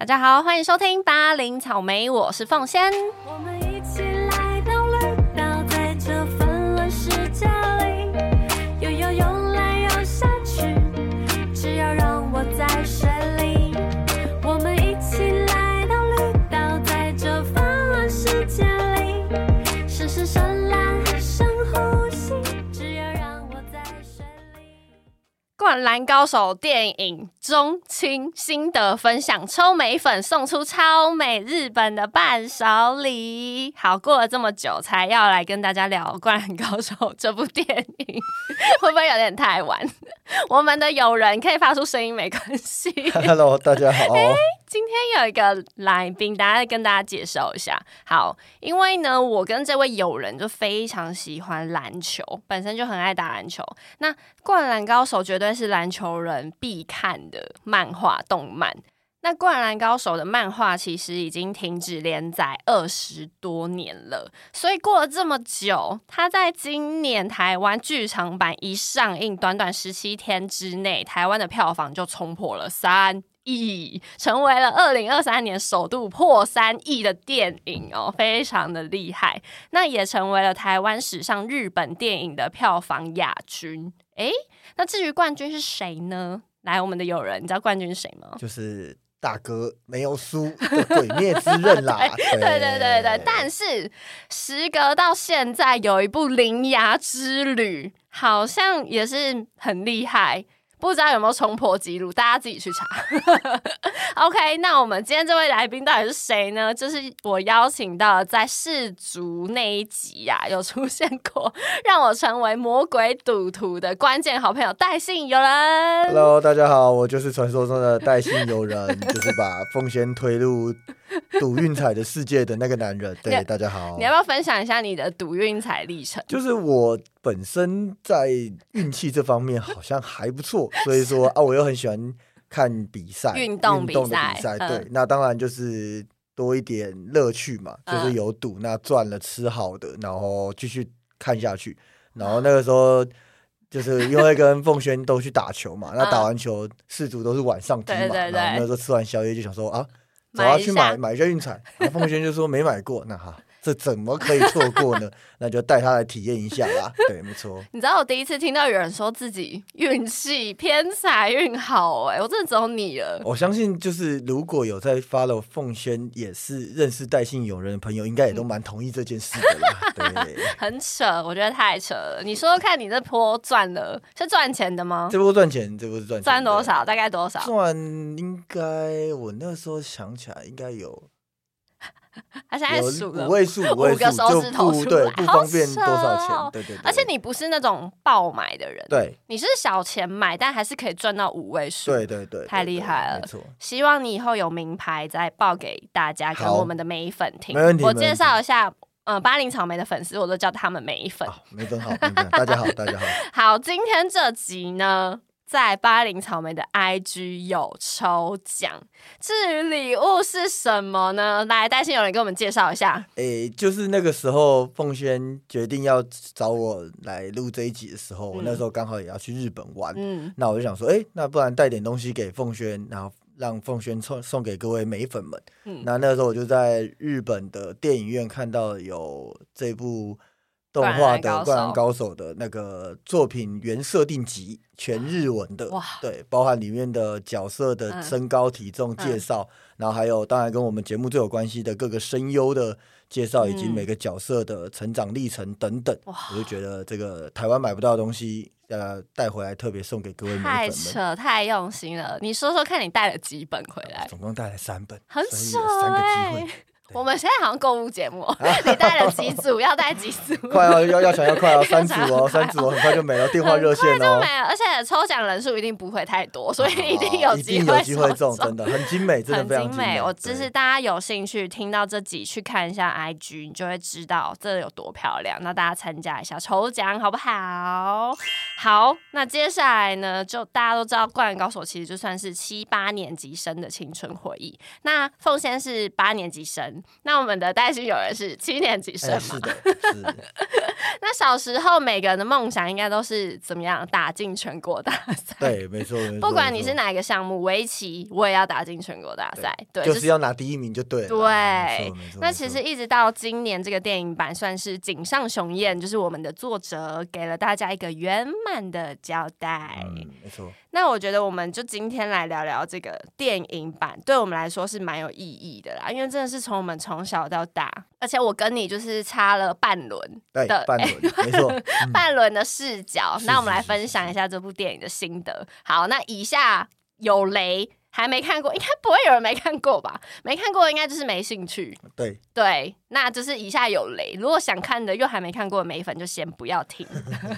大家好，欢迎收听八零草莓，我是凤仙。我们一起来到绿岛，在这纷乱世界里，游游游来游下去，只要让我在水里。我们一起来到绿岛，在这纷乱世界里，深深深蓝，深呼吸，只要让我在水里。《灌篮高手》电影中青心得分享，抽美粉送出超美日本的伴手礼。好，过了这么久才要来跟大家聊《灌篮高手》这部电影，会不会有点太晚？我们的友人可以发出声音没关系。Hello，大家好。今天有一个来宾，大家跟大家介绍一下。好，因为呢，我跟这位友人就非常喜欢篮球，本身就很爱打篮球。那《灌篮高手》绝对是篮球人必看的漫画动漫。那《灌篮高手》的漫画其实已经停止连载二十多年了，所以过了这么久，它在今年台湾剧场版一上映，短短十七天之内，台湾的票房就冲破了三亿，成为了二零二三年首度破三亿的电影哦，非常的厉害。那也成为了台湾史上日本电影的票房亚军。诶，那至于冠军是谁呢？来，我们的友人，你知道冠军是谁吗？就是大哥没有输的《鬼灭之刃》啦。对对对对，但是时隔到现在，有一部《铃芽之旅》，好像也是很厉害。不知道有没有冲破纪录，大家自己去查。OK，那我们今天这位来宾到底是谁呢？就是我邀请到在世足那一集呀、有出现过，让我成为魔鬼赌徒的关键好朋友戴信友人。Hello，大家好，我就是传说中的戴信友人，就是把奉先推入 赌运彩的世界的那个男人。对，大家好你。要不要分享一下你的赌运彩历程？就是我本身在运气这方面好像还不错，所以说啊，我又很喜欢看比赛，运动比赛对，那当然就是多一点乐趣嘛，就是嗯有赌，那赚了吃好的，然后继续看下去。然后那个时候就是因为跟凤轩都去打球嘛，那打完球四组都是晚上踢嘛，对对对然后那时候吃完宵夜就想说啊，走买一下要去买买一下运彩，然后凤轩就说没买过，那哈。这怎么可以错过呢？那就带他来体验一下啦。对，没错。你知道我第一次听到有人说自己运气偏财运好、哎，我真的只有你了。我相信，就是如果有在 follow 凤轩，也是认识戴信友人的朋友，应该也都蛮同意这件事的啦。对，很扯，我觉得太扯了。你说说看，你这波赚了是赚钱的吗？这波赚钱，这波是赚钱，赚多？少？大概多少？赚应该我那时候想起来，应该有 他现在有数了五位数，五个数就手指头不对，出来好不方便多少哦。对对对，而且你不是那种爆买的人，对你是小钱买，但还是可以赚到五位数。对对对，太厉害了没错。希望你以后有名牌再报给大家跟我们的美粉听。没问题我介绍一下，呃，巴林草莓的粉丝，我都叫他们美粉。好，没分好，没分好，大家好，大家好。好，今天这集呢，在巴林草莓的 IG 有抽奖。至于礼物是什么呢？来，戴信有人给我们介绍一下。诶、就是那个时候，凤轩决定要找我来录这一集的时候，我那时候刚好也要去日本玩，嗯，那我就想说，诶，那不然带点东西给凤轩，然后让凤轩送送给各位美粉们。嗯那那时候我就在日本的电影院看到有这部动画的《灌篮高手的那个作品原设定集，全日文的，哇对，包含里面的角色的嗯身高、体重介绍，然后还有当然跟我们节目最有关系的各个声优的介绍，以及嗯每个角色的成长历程等等。哇我就觉得这个台湾买不到的东西，呃，带回来特别送给各位粉们。扯，太用心了。你说说看，你带了几本回来？总共带了三本，很所以扯有三个哎、机会。我们现在好像购物节目哦，你带了几组？要带几组？快哦，要 要想要快哦，三组哦，三组哦，很快就没了，电话热线哦，没了，而且抽奖人数一定不会太多，所以一定有机会定有机会中，真的很精美，真的很非常精美。我只是大家有兴趣听到这集，去看一下 IG，你就会知道这有多漂亮。那大家参加一下抽奖好不好？好，那接下来呢，就大家都知道《灌篮高手》其实就算是七八年级生的青春回忆。那凤仙是八年级生，那我们的戴勋有人是七年级生哎，嘛？是的，是的，那小时候每个人的梦想应该都是怎么样打进全国大赛？对，没错，没错不管你是哪一个项目，围棋我也要打进全国大赛。对，就是要拿第一名就对了。对没错那其实一直到今年这个电影版，算是井上雄彦，就是我们的作者，给了大家一个圆满的交代。嗯，没错，那我觉得我们就今天来聊聊这个电影版，对我们来说是蛮有意义的啦，因为真的是从我们从小到大，而且我跟你就是差了半轮对的，半轮，没错，嗯半轮的视角。是那我们来分享一下这部电影的心得。好，那以下有雷。还没看过，应该不会有人没看过吧？没看过应该就是没兴趣。对，对，那就是以下有雷。如果想看的又还没看过的美粉，就先不要听。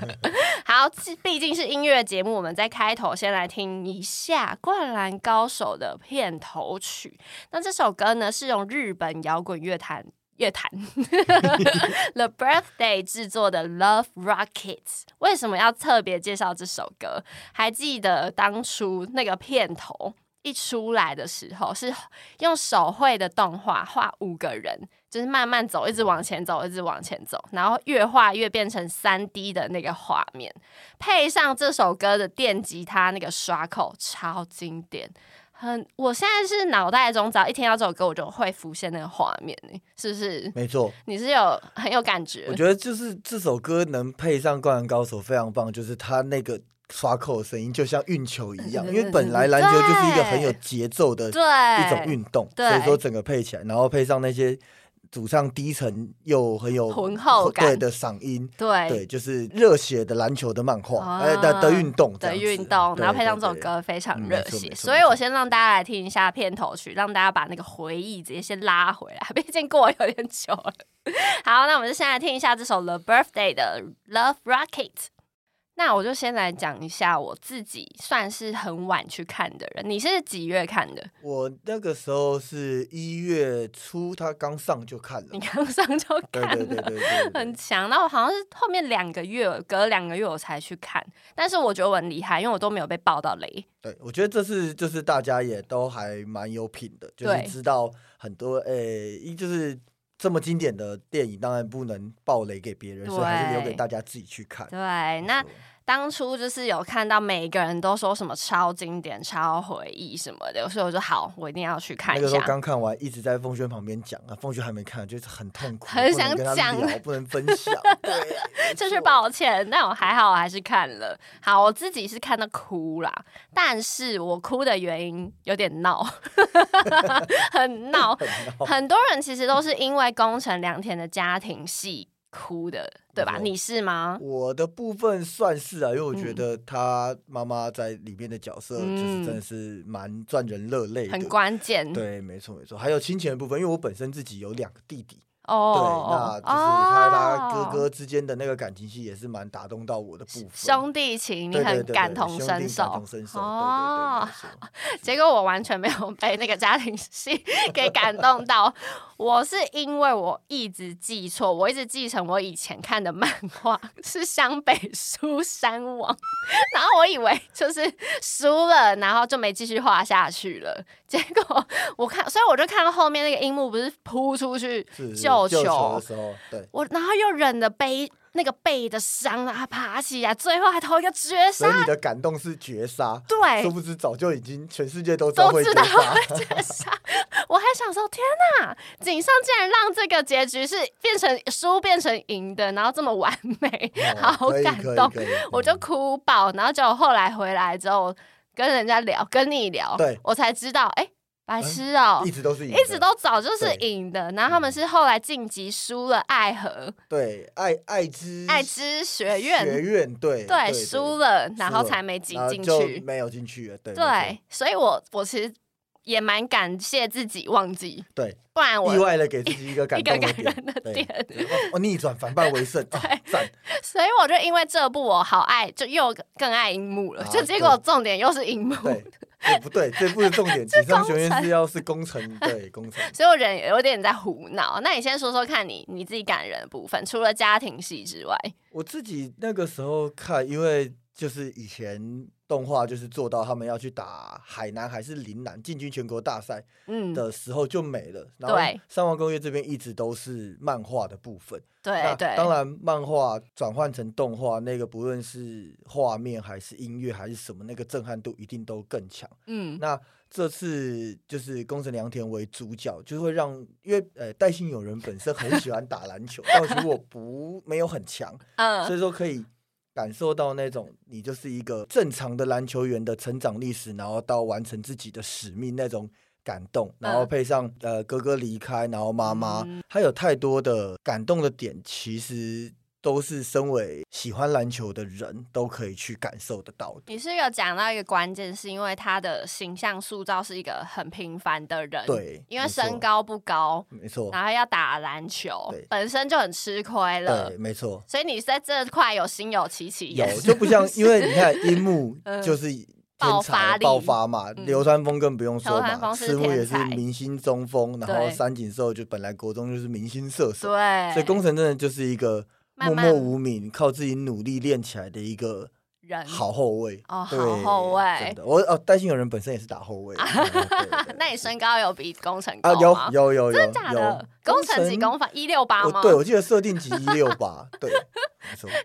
好，毕竟是音乐节目，我们在开头先来听一下《灌篮高手》的片头曲。那这首歌呢，是用日本摇滚乐坛。乐坛 The Birthday 制作的《Love Rockets》，为什么要特别介绍这首歌？还记得当初那个片头一出来的时候，是用手绘的动画画五个人，就是慢慢走，一直往前走，一直往前走，然后越画越变成三 D 的那个画面，配上这首歌的电吉他那个刷口，超经典。很，我现在是脑袋中只要一听到这首歌，我就会浮现那个画面，欸是不是？没错。你是有很有感觉我？觉得就是这首歌能配上《灌篮高手》非常棒，就是它那个刷扣的声音就像运球一样，因为本来篮球就是一个很有节奏的对，一种运动，所以说整个配起来，然后配上那些主唱低沉又很有浑厚感。对的嗓音，对。对，就是热血的篮球的漫画，的的运动的运动，然后配上这首歌非常嗯热血，所以我先让大家来听一下片头曲，让大家把那个回忆直接先拉回来，毕竟过了有点久了。好，那我们就先来听一下这首 The Birthday 的 Love Rocket。那我就先来讲一下我自己算是很晚去看的人，你是几月看的？我那个时候是一月初，他刚上就看了你，刚上就看了，对对对很强。然后好像是后面两个月，隔两个月我才去看，但是我觉得我很厉害，因为我都没有被爆到雷。对，我觉得这是就是大家也都还蛮有品的，就是知道很多诶，一、就是这么经典的电影，当然不能爆雷给别人，所以还是留给大家自己去看。对，那当初就是有看到每个人都说什么超经典、超回忆什么的，所以我说好，我一定要去看一下那个时候。刚看完，一直在凤轩旁边讲啊，凤轩还没看，就是很痛苦，很想讲聊，不能分享。对，没就是抱歉，但我还好，我还是看了。好，我自己是看到哭啦，但是我哭的原因有点闹。很闹 很多人其实都是因为宫城良田的家庭戏哭的，对吧？你是吗？我的部分算是啊，因为我觉嗯得他妈妈在里面的角色，就是真的是蛮赚人热泪的。很关键对，没错没错。还有亲情的部分，因为我本身自己有两个弟弟，对，哦那，就是他他哦哥哥之间的那个感情戏也是蛮打动到我的部分。兄弟情，你对对对对很感同身受感同身受，哦结果我完全没有被那个家庭戏给感动到。我是因为我一直记错，我一直记成我以前看的漫画是湘北书山王，然后我以为就是输了，然后就没继续画下去了。结果我看，所以我就看到后面那个樱木不是扑出去是是救救球的，时候，对。我然后又忍着背那个背的伤啊，爬起来，最后还投一个绝杀，所以你的感动是绝杀，对殊，不知早就已经全世界都知道会都知道绝杀。绝杀。我还想说，天哪，井上竟然让这个结局是变成输变成赢的，然后这么完美，哦好感动我就嗯哭爆。然后结果后来回来之后，跟人家聊，跟你聊，对我才知道，哎、白痴哦、一直都是赢的一直都早就是赢的，然后他们是后来晋级输了爱河对爱爱之爱之学院，学院对对，输了，然后才没挤进然后就去。没有进去了，对没对，所以我我其实也蛮感谢自己忘记，对，不然我意外的给自己一个感 一个动的感人的对点。对哦，逆转反败为胜，啊赞！所以我就因为这部我好爱，就又更爱樱木了。啊就结果重点又是樱木，对，也不对？这部的重点，锦上学院是要是工程，对工程。所以我人有点在胡闹。那你先说说看你你自己感人的部分，除了家庭戏之外，我自己那个时候看，因为就是以前动画就是做到他们要去打海南还是岭南进军全国大赛嗯，的时候就没了。然后对三王工业这边一直都是漫画的部分。对那对，当然漫画转换成动画，那个不论是画面还是音乐还是什么，那个震撼度一定都更强。嗯，那这次就是宫城良田为主角，就会让因为呃戴信友人本身很喜欢打篮球，但其实我不没有很强，所嗯，以说可以感受到那种你就是一个正常的篮球员的成长历史，然后到完成自己的使命那种感动，然后嗯配上呃哥哥离开，然后妈妈嗯，还有太多的感动的点，其实都是身为喜欢篮球的人都可以去感受得到的。你是有讲到一个关键，是因为他的形象塑造是一个很平凡的人，，对，因为身高不高，没错，然后要打篮球，本身就很吃亏了对，，没错。所以你在这块有心有戚戚有，就不像，因为你看樱木 嗯就是天爆发爆发嘛，嗯流川枫更不用说嘛，赤木也是明星中锋，然后对三井寿就本来国中就是明星射手，对，所以宫城真的就是一个默默无名，靠自己努力练起来的一个人好后卫哦好后卫我哦，戴信有人本身也是打后卫，那你身高有比工程啊高吗？有有有有真的假的？工程几公分？一六八吗？我对我记得设定级一六八，对。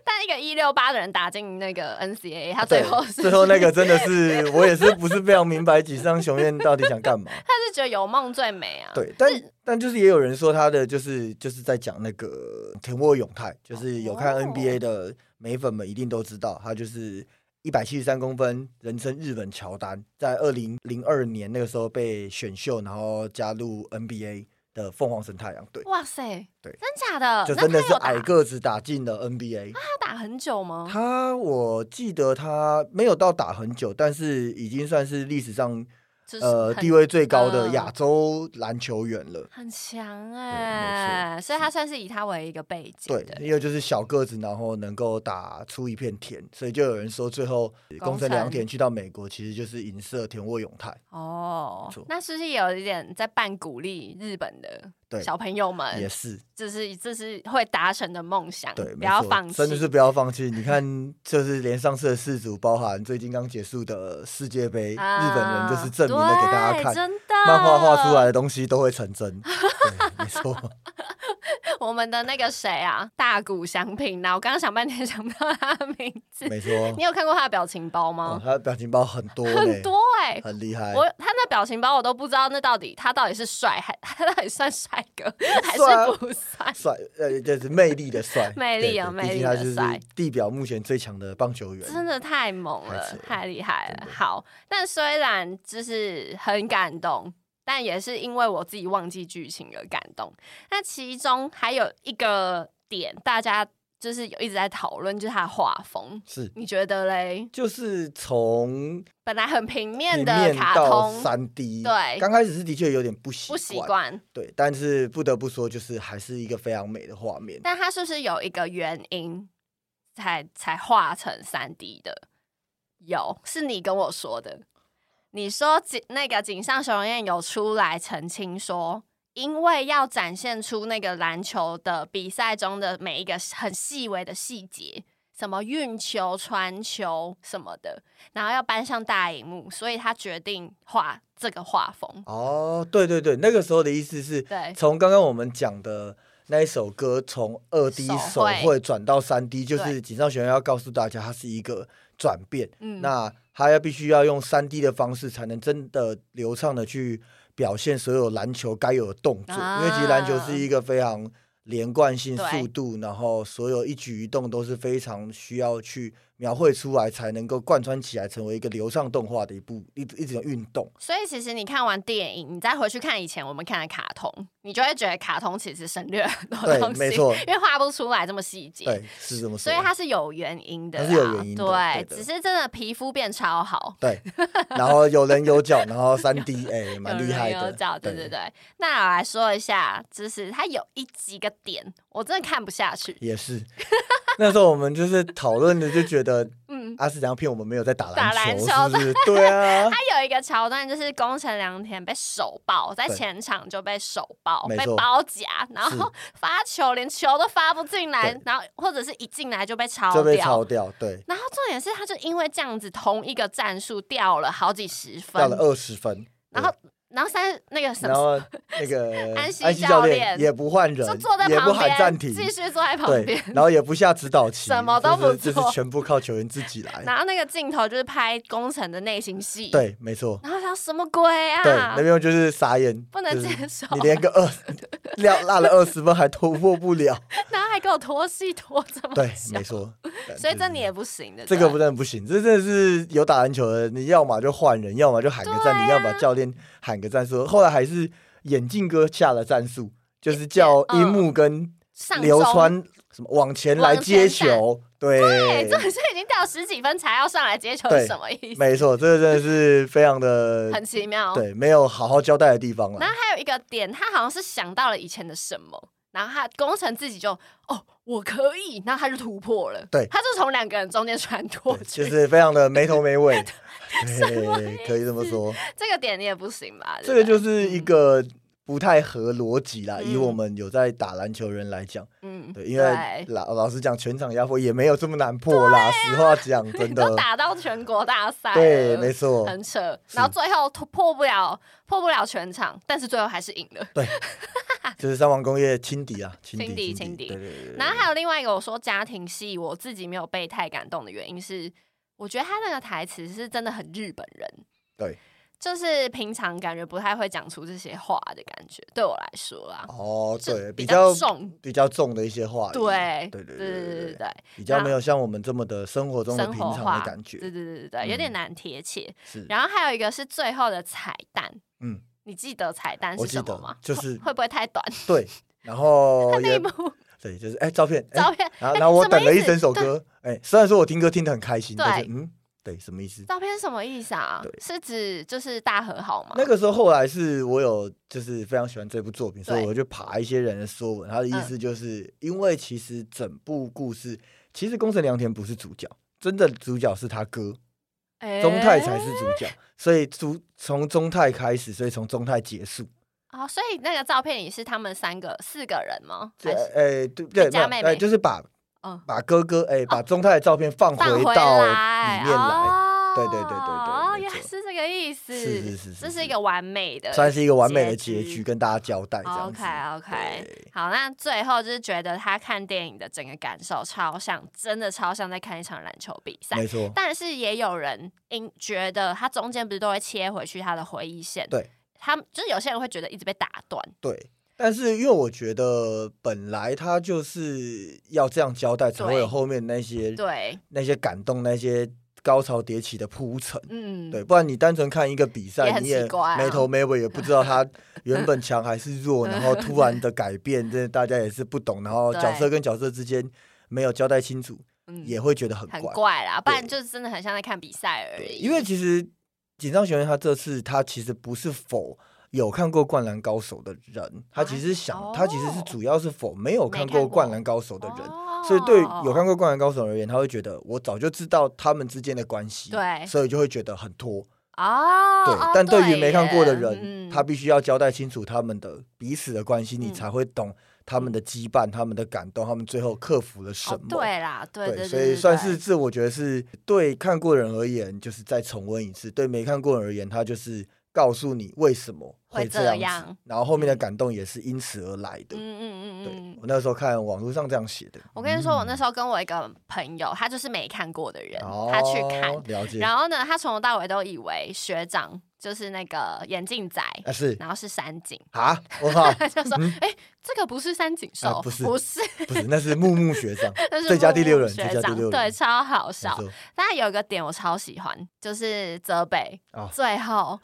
但一个一六八的人打进那个 NCAA，他最后是 最后那个真的是，我也是不是非常明白井上雄彦到底想干嘛。他是觉得有梦最美啊。对，但但就是也有人说他的就是就是在讲那个田沃永泰，就是有看哦 NBA 的美粉们一定都知道，他就是一百七十三公分，人称日本乔丹，在二零零二年那个时候被选秀，然后加入 NBA 的凤凰城太阳队，哇塞，对真假的？那就真的是矮个子打进了 NBA。他打很久吗？他我记得他没有到打很久，但是已经算是历史上呃地位最高的嗯亚洲篮球员了。很强没哎，所以他算是以他为一个背景对，的。因为就是小个子，然后能够打出一片田，所以就有人说最后工宫城良田去到美国，其实就是影射田沃永泰，哦，那是不是有一点在半鼓励日本的对小朋友们？也是这是这是会达成的梦想，对，不要放弃。真的是不要放弃。你看，就是连上次的四组，包含最近刚结束的世界杯，啊日本人就是证明了给大家看，真的漫画画出来的东西都会成真。对，没错。我们的那个谁啊，大谷翔平啊，我刚刚想半天 想不到他的名字。没错。你有看过他的表情包哦吗？他的表情包很多呢，很多哎、很厉害。我他那表情包我都不知道，那到底他到底是帅还他到底算帅哥 还是不帅？帅，呃，就是魅力的帅，魅力啊魅力毕竟他就是的帅地表目前最强的棒球员。真的太猛了太厉害了好，但虽然就是很感动，但也是因为我自己忘记剧情而感动。那其中还有一个点，大家就是有一直在讨论，就是他的画风。是，你觉得嘞？就是从本来很平面的卡到通，三 D，对刚开始是的确有点不习不习惯，对，但是不得不说，就是还是一个非常美的画面。但它是不是有一个原因才才画成三 D 的？有，是你跟我说的。你说井那个井上雄彦有出来澄清说，因为要展现出那个篮球的比赛中的每一个很细微的细节，什么运球、传球什么的，然后要搬上大荧幕，所以他决定画这个画风。哦，对对对，那个时候的意思是对从刚刚我们讲的那一首歌，从二 D 手手绘绘转到三 D，就是井上学院要告诉大家，它是一个转变。嗯那他要必须要用三 D 的方式，才能真的流畅的去表现所有篮球该有的动作，啊。因为其实篮球是一个非常连贯性、速度，然后所有一举一动都是非常需要去描绘出来，才能够贯穿起来，成为一个流畅动画的一部一一种运动。所以其实你看完电影，你再回去看以前我们看的卡通，你就会觉得卡通其实省略很多对东西，没错因为画不出来这么细节。对，是这么说。所以它是有原因的，它是有原因的对，对的只是真的皮肤变超好，对，然后有人有脚，然后三 D，哎，蛮有厉害的。人有脚，对对对。那我来说一下，就是它有一几个点，我真的看不下去。也是。那时候我们就是讨论的，就觉得嗯，嗯阿是怎样骗我们没有在打打篮球，篮球是不是？对啊，他有一个桥段，就是宫城良田被手爆，在前场就被手爆，被包夹，然后发球连球都发不进来，然后或者是一进来就被抄就被掉抄。掉，对，然后重点是，他就因为这样子，同一个战术掉了好几十分掉，了二十分，然后然后三那个什然么，后那个 安西安教教练练也不换人就坐在，也不旁喊暂停，边，继续坐在旁边，。然后也不下指导棋，什么都不就是就是全部靠球员自己来。然后那个镜头就是拍工程的内心戏，。对，没错，然后想什么鬼啊？对，那边就是傻眼，不能就是接受你连个二落落了二十分还突破不了，然后还给我拖戏拖这么对，久没，错。所以这你也不行的。这个不真的不行，这真的是有打篮球的，你要么就换人，要么就喊个对暂停，啊要么教练喊个战术。后来还是眼镜哥下了战术，就是叫嗯樱木跟上流川什么往前来接球，对，对，这是已经掉十几分才要上来接球，是什么意思？没错，这个真的是非常的 很奇妙。对，没有好好交代的地方了然。后还有一个点，他好像是想到了以前的什么，然后他工程自己就哦，我可以，然后他就突破了。对他就从两个人中间穿过对去，就是非常的没头没尾，可以这么说。这个点你也不行吧？这个就是一个不太合逻辑啦。嗯以我们有在打篮球人来讲，嗯，对，因为老老实讲，全场压迫也没有这么难破啦。实话讲，真的都，打到全国大赛了，对，没错，很扯。然后最后突破不了，破不了全场，但是最后还是赢了。对 就是三王工业轻敌啊，轻轻敌敌，轻敌对对对对。然后还有另外一个，我说家庭戏，我自己没有被太感动的原因是，我觉得他那个台词是真的很日本人，对，就是平常感觉不太会讲出这些话的感觉，对我来说啦。哦，对，比较重，比较重的一些话。对，对，对，对，对，对，对，比较没有像我们这么的生活中的平常的感觉。对，对，对，对，对，有点难贴切。是。然后还有一个是最后的彩蛋。嗯。你记得彩蛋是什么吗？就是会不会太短？对。然后。那一幕。对，就是哎，照片，照片。然后，然后我等了一整首歌。哎，虽然说我听歌听得很开心，但是嗯。对，什么意思？照片是什么意思啊对？是指就是大和好吗？那个时候后来是我有就是非常喜欢这部作品，所以我就爬一些人的说文，他的意嗯思就是、因为其实整部故事其实宫城良田不是主角，真的主角是他哥，哎中泰才是主角，所以主从中泰开始，所以从中泰结束。哦，所以那个照片里是他们三个四个人吗？这还是哎对对，没有哎加妹妹就是把嗯。把哥哥哎把中泰的照片放放回到里面来，哦。对对对对对哦，没错原来是这个意思，是是是是是这是一个完美的，算是一个完美的结结局，跟大家交代这样子。OK OK，好，那最后就是觉得他看电影的整个感受超像，真的超像在看一场篮球比赛。没错，但是也有人因觉得他中间不是都会切回去他的回忆线，对，他们就是有些人会觉得一直被打断，对。但是因为我觉得本来他就是要这样交代，才会有后面那些对，那些感动、那些高潮迭起的铺陈。嗯，对，不然你单纯看一个比赛，你也没头没尾，也不知道他原本强还是弱，然后突然的改变，这大家也是不懂，然后角色跟角色之间没有交代清楚，嗯也会觉得很很怪。怪啦，不然就是真的很像在看比赛而，已。因为其实紧张学院他这次他其实不是否有看过《灌篮高手》的人，他其实想、哦。他其实是主要是否没有看过《灌篮高手》的人。哦。所以对有看过《灌篮高手》而言，他会觉得我早就知道他们之间的关系，对。所以就会觉得很拖。哦，对，哦但对于没看过的人，嗯他必须要交代清楚他们的彼此的关系，你嗯。才会懂他们的羁绊、他们的感动、他们最后克服了什哦么。对啦，对对，所以算是这，我觉得是对看过的人而言，就是再重温一次；对没看过的人而言，他就是告诉你为什么会这样然后后面的感动也是因此而来的。嗯嗯嗯对。我那时候看网络上这样写的。我跟你说，我那嗯时候跟我一个朋友，他就是没看过的人，哦他去看，了解，然后呢，他从头到尾都以为学长就是那个眼镜仔，啊是。然后是山井，啊，我靠，他就说：“哎、这个不是山井寿，啊不是。不是，不是，那是木木学长，那是最佳第六人，最佳第六人，对，超好笑。但有一个点我超喜欢，就是泽北、哦。最后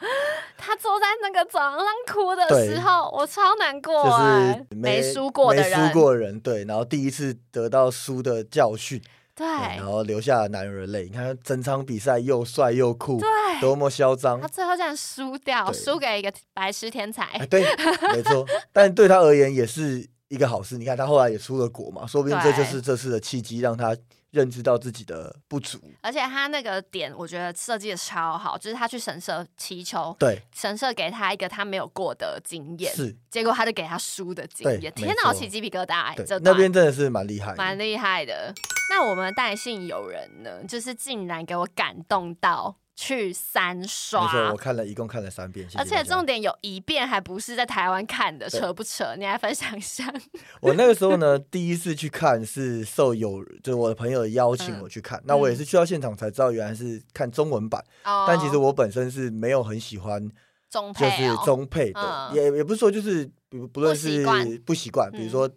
他坐在那个走廊上哭的对时候，我超难过、就哎是没输过的没人，输过的人，对，然后第一次得到输的教训，对对，然后留下了男人泪。你看整场比赛又帅又酷，对，多么嚣张他！最后竟然输掉，对输给一个白痴天才。哎，对，没错，但对他而言也是一个好事。你看他后来也出了国嘛，说不定这就是这次的契机，让他认知到自己的不足。而且他那个点，我觉得设计的超好，就是他去神社祈求，对，神社给他一个他没有过的经验，是，结果他就给他输的经验。天哪，我起鸡皮疙瘩、欸，对这，那段边真的是蛮厉害的。蛮厉害的。那我们带信友人呢，就是竟然给我感动到去三没错，刷我。看了一共看了三遍，谢谢而且重点有一遍还不是在台湾看的，扯不扯？你来分享一下。我那个时候呢，第一次去看是受有就是我的朋友邀请嗯我去看，那我也是去到现场才知道原来是看中文版，哦但其实我本身是没有很喜欢中配就是中配的，嗯也也不是说就是不不论是不习惯，比如嗯说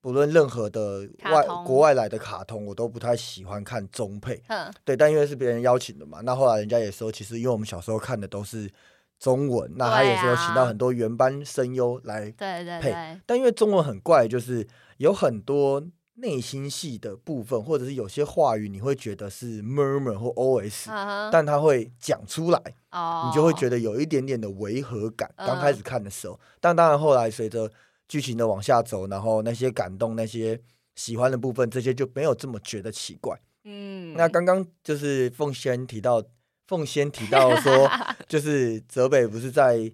不论任何的外国外来的卡通，我都不太喜欢看中配。嗯，对，但因为是别人邀请的嘛，那后来人家也说，其实因为我们小时候看的都是中文，那他也是有请到啊很多原班声优来对对配对，但因为中文很怪，就是有很多内心戏的部分，或者是有些话语，你会觉得是 murmur 或 OS，、嗯但他会讲出来，哦，你就会觉得有一点点的违和感。嗯刚开始看的时候，但当然后来随着剧情的往下走，然后那些感动、那些喜欢的部分，这些就没有这么觉得奇怪。嗯，那刚刚就是凤仙提到，凤仙提到说，就是泽北不是在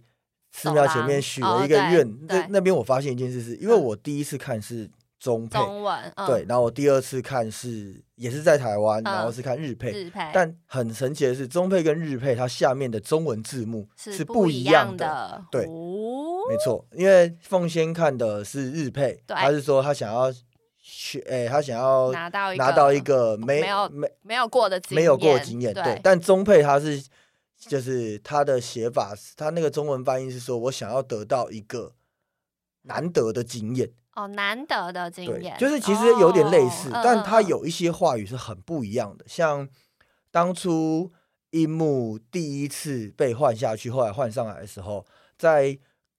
寺庙前面许了一个愿，那那边我发现一件事是，因为嗯。我第一次看是中配，中文，嗯。对，，然后我第二次看是也是在台湾，然后嗯是看日配，日配，但很神奇的是，中配跟日配它下面的中文字幕是不一样的，对哦没错，因为凤仙看的是日配，他是说他想要学，诶、他想要拿到一拿到一个没没有没没有过的经验，没有过经验，对对，，但中配他是就是他的写法是，他那个中文翻译是说我想要得到一个难得的经验，哦，难得的经对验，，就是其实有点类似，哦但他。有一些话语是很不一样的，像当初樱木第一次被换下去，后来换上来的时候，在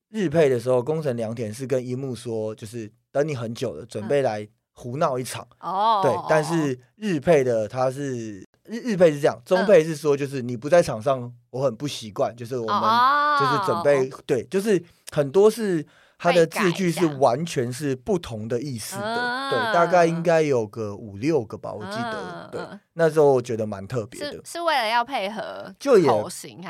日配的时候，宫城良田是跟樱木说，就是等你很久了，准备来胡闹一场。哦，对，但是日配的他是日日配是这样，中嗯。配是说就是你不在场上，我很不习惯，就是我们哦就是准备、对，就是很多是它的字句是完全是不同的意思的，啊。对，大概应该有个五六个吧，我记得，对，那时候我觉得蛮特别的，是为了要配合就也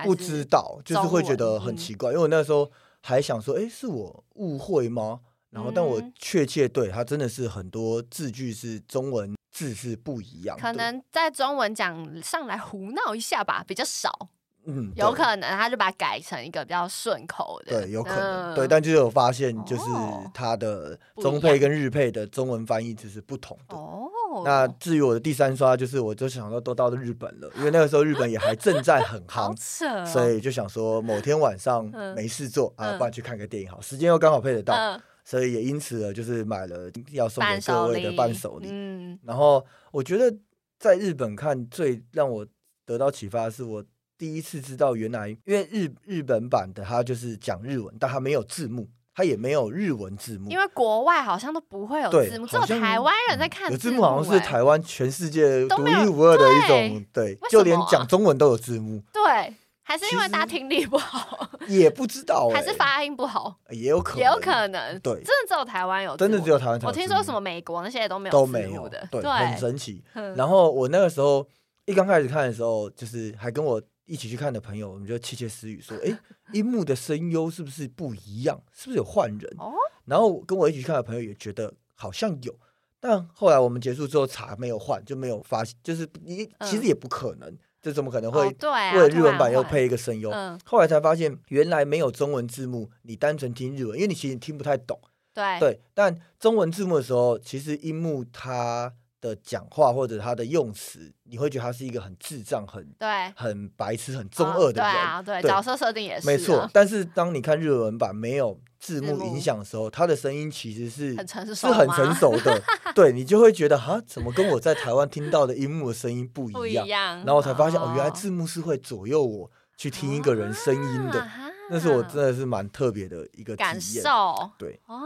不知道，就是会觉得很奇怪，因为我那时候还想说，哎，是我误会吗？然后，但我嗯。确切对它真的是很多字句是中文字是不一样的，可能在中文讲上来胡闹一下吧，比较少，嗯，有可能他就把它改成一个比较顺口的，对，有可能，嗯。对，但就是有发现，就是哦。它的中配跟日配的中文翻译只是不同的。哦，那至于我的第三刷，就是我就想说都到了日本了，因为那个时候日本也还正在很好夯，所以就想说某天晚上嗯没事做啊，嗯不然去看个电影好，时间又刚好配得到，嗯。所以也因此呢，就是买了要送给各位的，伴手礼。嗯，然后我觉得在日本看最让我得到启发的是，我第一次知道原来因为日日本版的它就是讲日文，但它没有字幕，它也没有日文字幕。因。为国外好像都不会有字幕，只有台湾人在看有字幕幕好像是欸。台湾全世界独一无二的一种，对为，就连讲中文都有字幕，对，还是因为大家听力不好，也不知道、欸，还是发音不好，也有可能，也有可能，对。真的只有台湾有，真的只有台湾。我听说什么美国那些也都没有都没有幕的，对，很神奇。嗯。然后我那个时候一刚开始看的时候，就是还跟我一起去看的朋友，我们就窃窃私语说：“哎，樱木的声优是不是不一样？是不是有换人？”哦，然后跟我一起去看的朋友也觉得好像有，但后来我们结束之后查没有换，就没有发现，就是你其实也不可能，这怎么可能会哦对啊，为了日文版又配一个声优？嗯，后来才发现，原来没有中文字幕，你单纯听日文，因为你其实听不太懂。对对，但中文字幕的时候，其实樱木他的讲话或者他的用词，你会觉得他是一个很智障、很对很白痴、很中哦二的人。对啊，对对角色设定也是，没错，，但是当你看日文版没有字幕影响的时候，他的声音其实是很成熟是很成熟的。对你就会觉得啊，怎么跟我在台湾听到的音幕的声音不不一样？一样，然后我才发现哦，原来哦字幕是会左右我去听一个人声音的。啊那是我真的是蛮特别的一个感体验。受对，哦，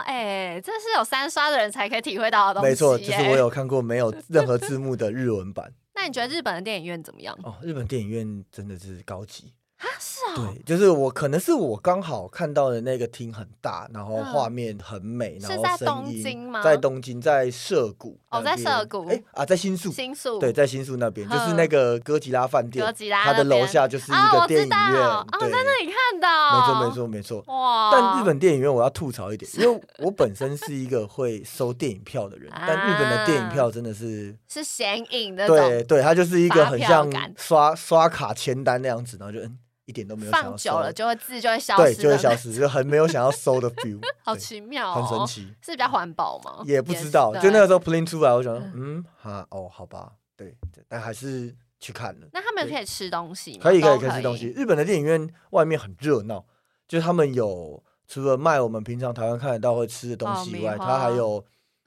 哎，这是有三刷的人才可以体会到的东西，没错，就是哎我。有 看过没有任何字幕的日文版。那你觉得日本的电影院怎么样？哦，日本电影院真的是高级，是哦，对，就是我可能是我刚好看到的那个厅很大，然后嗯画面很美，是然后声在东音京吗在东京，在涩谷哦在涩谷哎啊，在新宿。新宿对，在新宿那边，就是嗯那个哥吉拉饭店，哥吉拉它的楼下就是一啊，个电影院，道，哦，对，在那里看到，没错没，错没错。哇！但日本电影院我要吐槽一点，因为我本身是一个会收电影票的人，但日本的电影票真的是，是显影的，对对，它就是一个很像刷刷卡签单那样子，然后就嗯一点都没有想要放久了，就会字就会消失对，就会消，失，就很没有想要收的 feel，好奇妙，很神，奇，是比较环保吗？也不知道，就那个时候 plane 出来，我想说，嗯，哈，哦，好吧，对，对但还是去看了。那他们可以吃东西吗？可以可以可以吃东西。，日本的电影院外面很热闹，就是他们有除了卖我们平常台湾看得到会吃的东西以外，爆米花它还有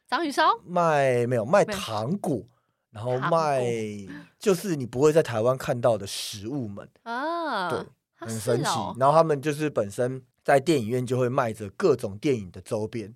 章鱼烧卖没有卖糖果，然后卖就是你不会在台湾看到的食物们，啊，对，啊很神奇哦。然后他们就是本身在电影院就会卖着各种电影的周边，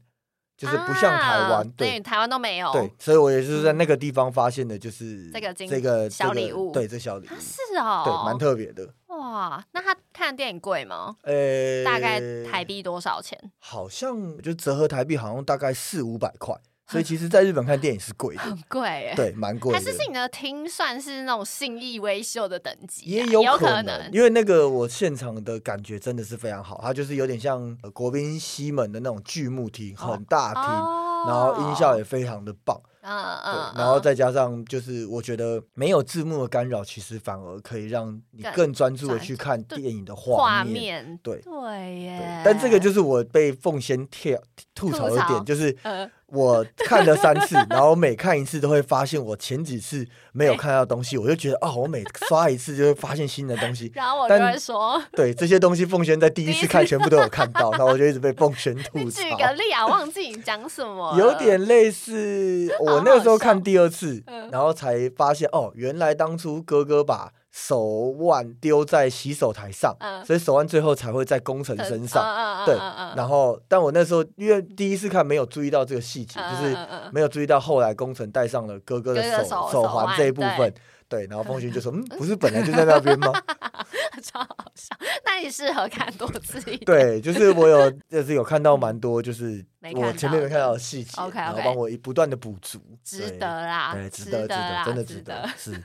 就是不像台啊湾，对。对台湾都没有，对，所以我也是在那个地方发现的，就是这个这个小礼物对，这小礼物啊，是哦，对，蛮特别的。哇。那他看电影贵吗？呃，大概台币多少钱？好像就折合台币好像大概四五百块，所以其实在日本看电影是贵的，很贵哎，对，蛮贵的。还是是你的厅算是那种信义威秀的等级啊、也有可能，因为那个我现场的感觉真的是非常好，它就是有点像呃国宾西门的那种巨幕厅，哦很大厅，哦然后音效也非常的棒，嗯对嗯，，然后再加上就是我觉得没有字幕的干扰，其实反而可以让你更更专注的去看对电影的画画面。面对对对耶，，但这个就是我被凤仙跳吐槽的点，就是呃我看了三次，然后每看一次都会发现我前几次没有看到东西，我就觉得哦，我每刷一次就会发现新的东西。然后我就但会说，对这些东西，凤轩在第一次次 看全部都有看到，然后我就一直被凤轩吐你槽。举个例啊，忘记你讲什么，有点类似，我那个时候看第二次，嗯然后才发现哦，原来当初哥哥把手腕丢在洗手台上，嗯所以手腕最后才会在工程身上。上对嗯然后，但我那时候因为第一次看没有注意到这个细节，就是没有注意到后来工程戴上了哥哥的手手环这一部分。对，然后风群就说：“ 嗯，不是本来就在那边吗 超好笑。那你适合看多次一？”点，对，就是我有，就是有看到蛮多，就是没看我前面到没看到的细节，OK，OK 然后帮我一不断的补足，值得啦，对，值得，值啦得，真的值值得，是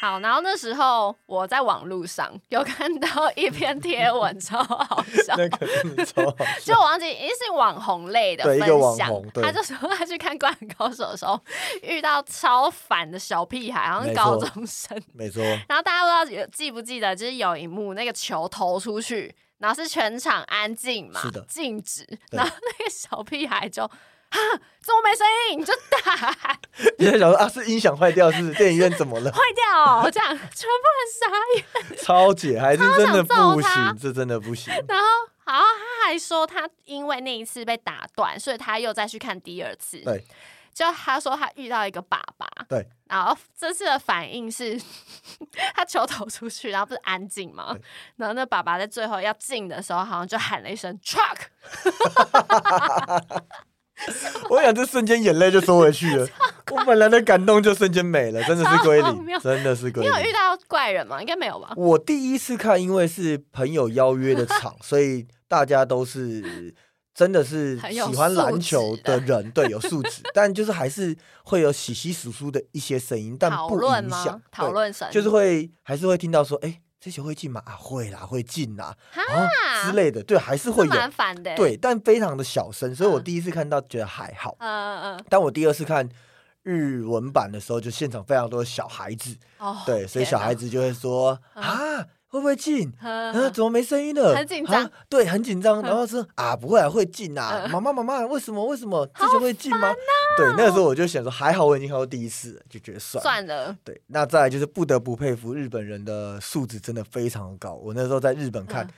好，然后那时候我在网络上有看到一篇贴文，超好笑。那个真的超好就笑。我忘记，因为是网红类的分对一个网享红，对他就说他去看《灌篮高手》的时候遇到超烦的小屁孩，好像是高中生。没错，然后大家不知道有记不记得，就是有一幕那个球投出去，然后是全场安静嘛，是的静止，然后那个小屁孩就啊，怎么没声音？就大喊 你在想说啊，是音响坏掉，是电影院怎么了？坏掉哦，这样全部人傻眼。超姐还是真的不行，这真的不行。然后，好，他还说他因为那一次被打断，所以他又再去看第二次。对，就他说他遇到一个爸爸，对，然后这次的反应是 他球投出去，然后不是安静吗？然后那爸爸在最后要进的时候，好像就喊了一声 truck，我想这瞬间眼泪就收回去了，我本来的感动就瞬间没了，真的是归零真的是归你有遇。到怪人吗？应该没有吧？我第一次看，因为是朋友邀约的场，所以大家都是真的是喜欢篮球的的人，对，有素质，但就是还是会有稀稀疏疏的一些声音，但不影响？讨论声就是会还是会听到说，哎、这球会进吗？啊，会啦，会进啦，啊之类的，对，还是会有，蛮烦的。，对，但非常的小声，所以我嗯第一次看到觉得还好，嗯嗯嗯，但我第二次看日文版的时候，就现场非常多的小孩子，哦，对，所以小孩子就会说嗯啊，会不会进？嗯啊，怎么没声音了？很紧张啊对，很紧张。然后说啊，不会啊，会进啊。嗯妈妈，妈妈，为什么？为什么这球会进吗？对，那个时候我就想说，还好我已经看过第一次，就觉得算了。算了，对，那再来就是不得不佩服日本人的素质真的非常高。我那时候在日本看嗯，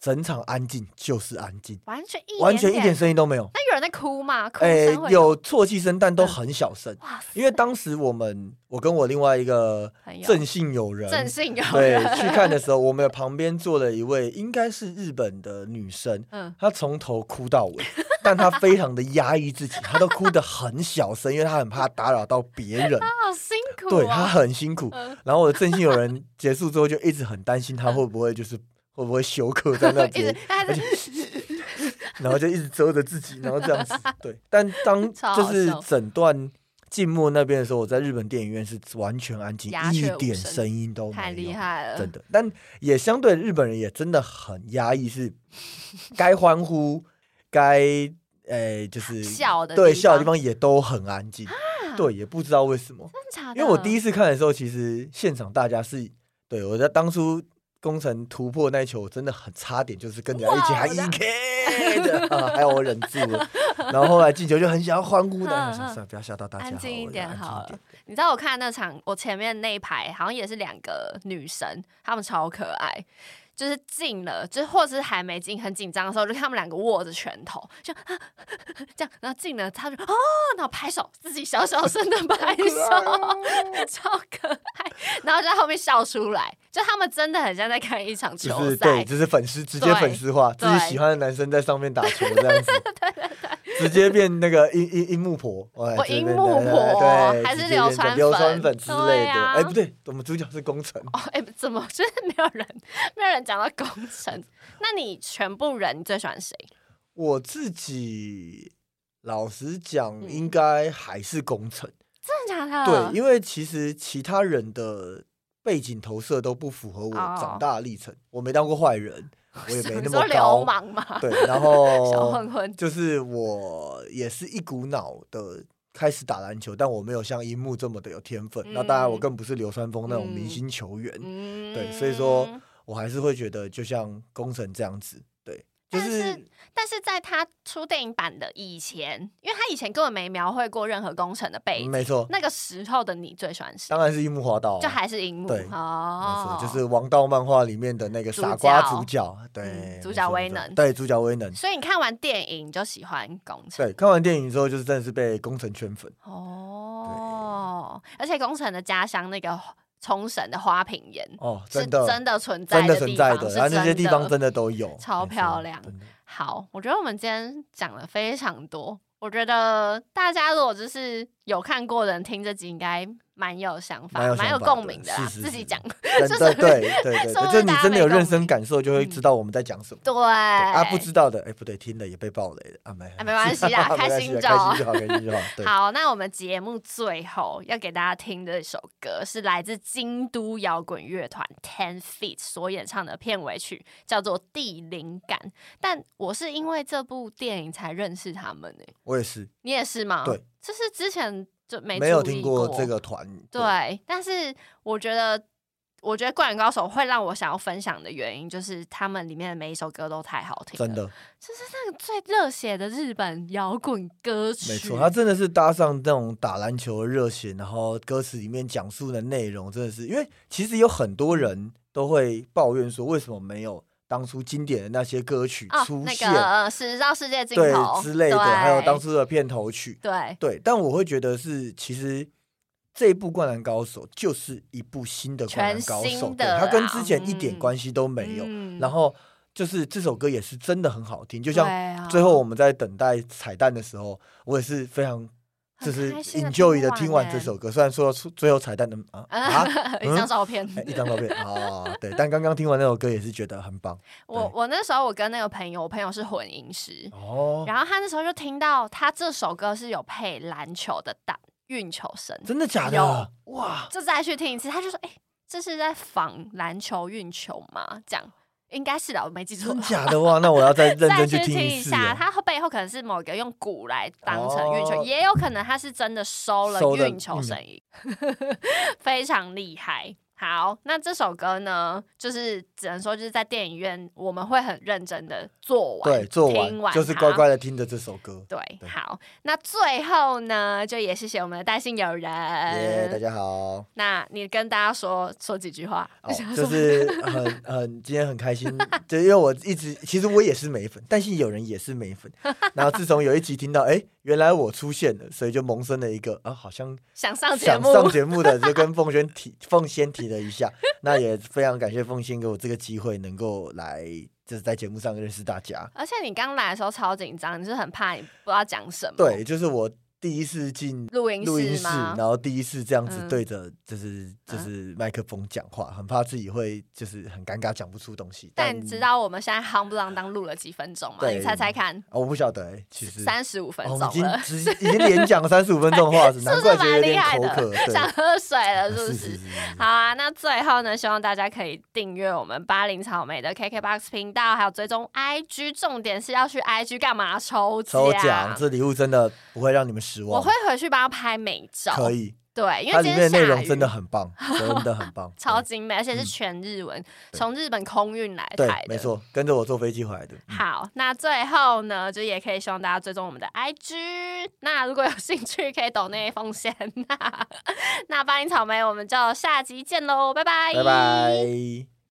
整场安静就是安静，完全一完全一点点。声音都没有。那有人在哭吗？哭诶声会有啜泣声，但都嗯很小声。哇，因为当时我们，我跟我另外一个正信友人，正信有对去看的时候，我们旁边坐了一位应该是日本的女生，嗯，她从头哭到尾，但她非常的压抑自己，她都哭得很小声，因为她很怕打扰到别人。好辛苦对她很辛苦。嗯然后我的正信友人结束之后，就一直很担心她会不会就是会不会休克在那边，然后就一直遮着自己，然后这样子。对，但当就是整段静默那边的时候，我在日本电影院是完全安静，一点声音都没有，太厉害了，真的。但也相对日本人也真的很压抑，是该欢呼，该诶、就是笑的对笑的地方也都很安静。对，也不知道为什么。真的的？因为我第一次看的时候，其实现场大家是对我在当初工程突破那一球，我真的很差点就是跟着一起喊 E K 的，啊还有我忍住了。然后后来进球就很想要欢呼的，算了不要吓到大家安静一点好了。你知道我看那场，我前面那一排好像也是两个女生，她们超可爱。就是进了，就是或者是还没进，很紧张的时候，就看他们两个握着拳头，就啊这样，然后进了，他就哦，然后拍手，自己小小声的拍手，超可爱，然后就在后面笑出来，就他们真的很像在看一场就球赛是对，，就是粉丝直接粉丝化，自己喜欢的男生在上面打球这样子，直接变那个樱樱樱木婆，我我樱木婆对，还是流川流川粉粉之类的。哎，不对，我们主角是工程，哦，哎、怎么就是没有人，没有人讲到工程？那你全部人你最喜欢谁？我自己老实讲，嗯应该还是工程。真的假的？对，因为其实其他人的背景投射都不符合我哦长大的历程。我没当过坏人，我也没那么高。氓嘛，对，然 小后混混。就是我也是一股脑的开始打篮球，但我没有像樱木这么的有天分。那当然，我嗯更不是流川枫那种明嗯星球员。嗯对，所以说我还是会觉得，就像宫城这样子，但是但是在他出电影版的以前，因为他以前根本没描绘过任何工程的背景，没错，那个时候的你最喜欢谁？当然是樱木花道啊，就还是樱木对哦没，错，就是王道漫画里面的那个傻瓜角主角，对嗯，主角威能对，主角威能。所以你看完电影你就喜欢工程对，看完电影之后，就是真的是被工程圈粉。哦，而且工程的家乡那个冲绳的花瓶岩哦，是真的真的存在真的地存在的，方然后那些地方真的都有，超漂亮好，我觉得我们今天讲了非常多。我觉得大家如果就是有看过的人听这集，应该蛮有想法，蛮有共鸣的自己讲，就是的对对对对，说不定就你真的有认真感受，就会嗯知道我们在讲什么。对对啊，不知道的，哎，不对，听了也被爆雷了啊，没啊没关系啦 没开心就好开心就好，开心就好。好，那我们节目最后要给大家听的一首歌是来自京都摇滚乐团 Ten Feet 所演唱的片尾曲，叫做《地灵感》。但我是因为这部电影才认识他们呢、我也是你也是吗？对，就是之前就没没有听过这个团，对，但是我觉得，我觉得《灌篮高手》会让我想要分享的原因，就是他们里面的每一首歌都太好听了，真的。就是那个最热血的日本摇滚歌曲，没错，他真的是搭上这种打篮球的热血，然后歌词里面讲述的内容真的是，因为其实有很多人都会抱怨说，为什么没有当初经典的那些歌曲哦，那出现，个呃十到世界尽对头之类的，还有当初的片头曲，对对，但我会觉得是其实。这一部《灌篮高手》就是一部新的《灌篮高手对，的它跟之前一点嗯关系都没有。嗯然后就是这首歌也是真的很好听，就像最后我们在等待彩蛋的时候，我也是非常很就是 enjoy 的听听完这首歌，虽然说出最后彩蛋的啊 啊一张照片。哎一张照片啊，对，但刚刚听完那首歌也是觉得很棒 我我那时候我跟那个朋友，我朋友是混音师，哦，然后他那时候就听到他这首歌是有配篮球的打运球声，真的假的？哇，就再去听一次，他就说：“哎、这是在仿篮球运球吗？”这样应该是的，我没记错真。假的哇，那我要再 认再真去听一下。它背后可能是某个用鼓来当成运球，哦也有可能它是真的收了运球嗯声音，非常厉害。好，那这首歌呢，就是只能说就是在电影院我们会很认真的做完，对，做听完就是乖乖的听着这首歌。对，对好，那最后呢，就也谢谢我们的带信友人。耶，大家好。那你跟大家说说几句话，就是 很很今天很开心，就因为我一直其实我也是美粉，但是有人也是美粉。然后自从有一集听到，哎，原来我出现了，所以就萌生了一个啊，好像想上节想目，上节目的，就跟凤轩提 凤仙提了一下。那也非常感谢凤仙给我这个机会，能够来就是在节目上认识大家。而且你刚来的时候超紧张，你是很怕你不知道讲什么。对，就是我第一次进录音录音室，然？后第一次这样子嗯对着就是就是麦克风讲话，很怕自己会就是很尴尬讲不出东西。但你知道我们现在夯不啷当录了几分钟吗？对你猜猜看，哦我不晓得哎，其实三十五分钟了，经已经连讲了三十五分钟的话，是难不是蛮厉怪觉得有点害的口渴。对，想喝水了，是不是？好啊，那最后呢，希望大家可以订阅我们八零草莓的 KKBOX 频道，还有追踪 IG，重点是要去 IG 干嘛？抽抽奖，这礼物真的不会让你们失望我会。回去帮他拍美照，可以，对，因它里为今天内容真的很棒，真的很棒 超精美，而且是全日文，从日本空运来对台，的。没。错，跟着我坐飞机回来的。嗯好，那最后呢，就也可以希望大家追踪我们的 IG。那如果有兴趣，可以抖那奉献。那那巴林草莓，我们就下集见喽，拜拜，拜拜。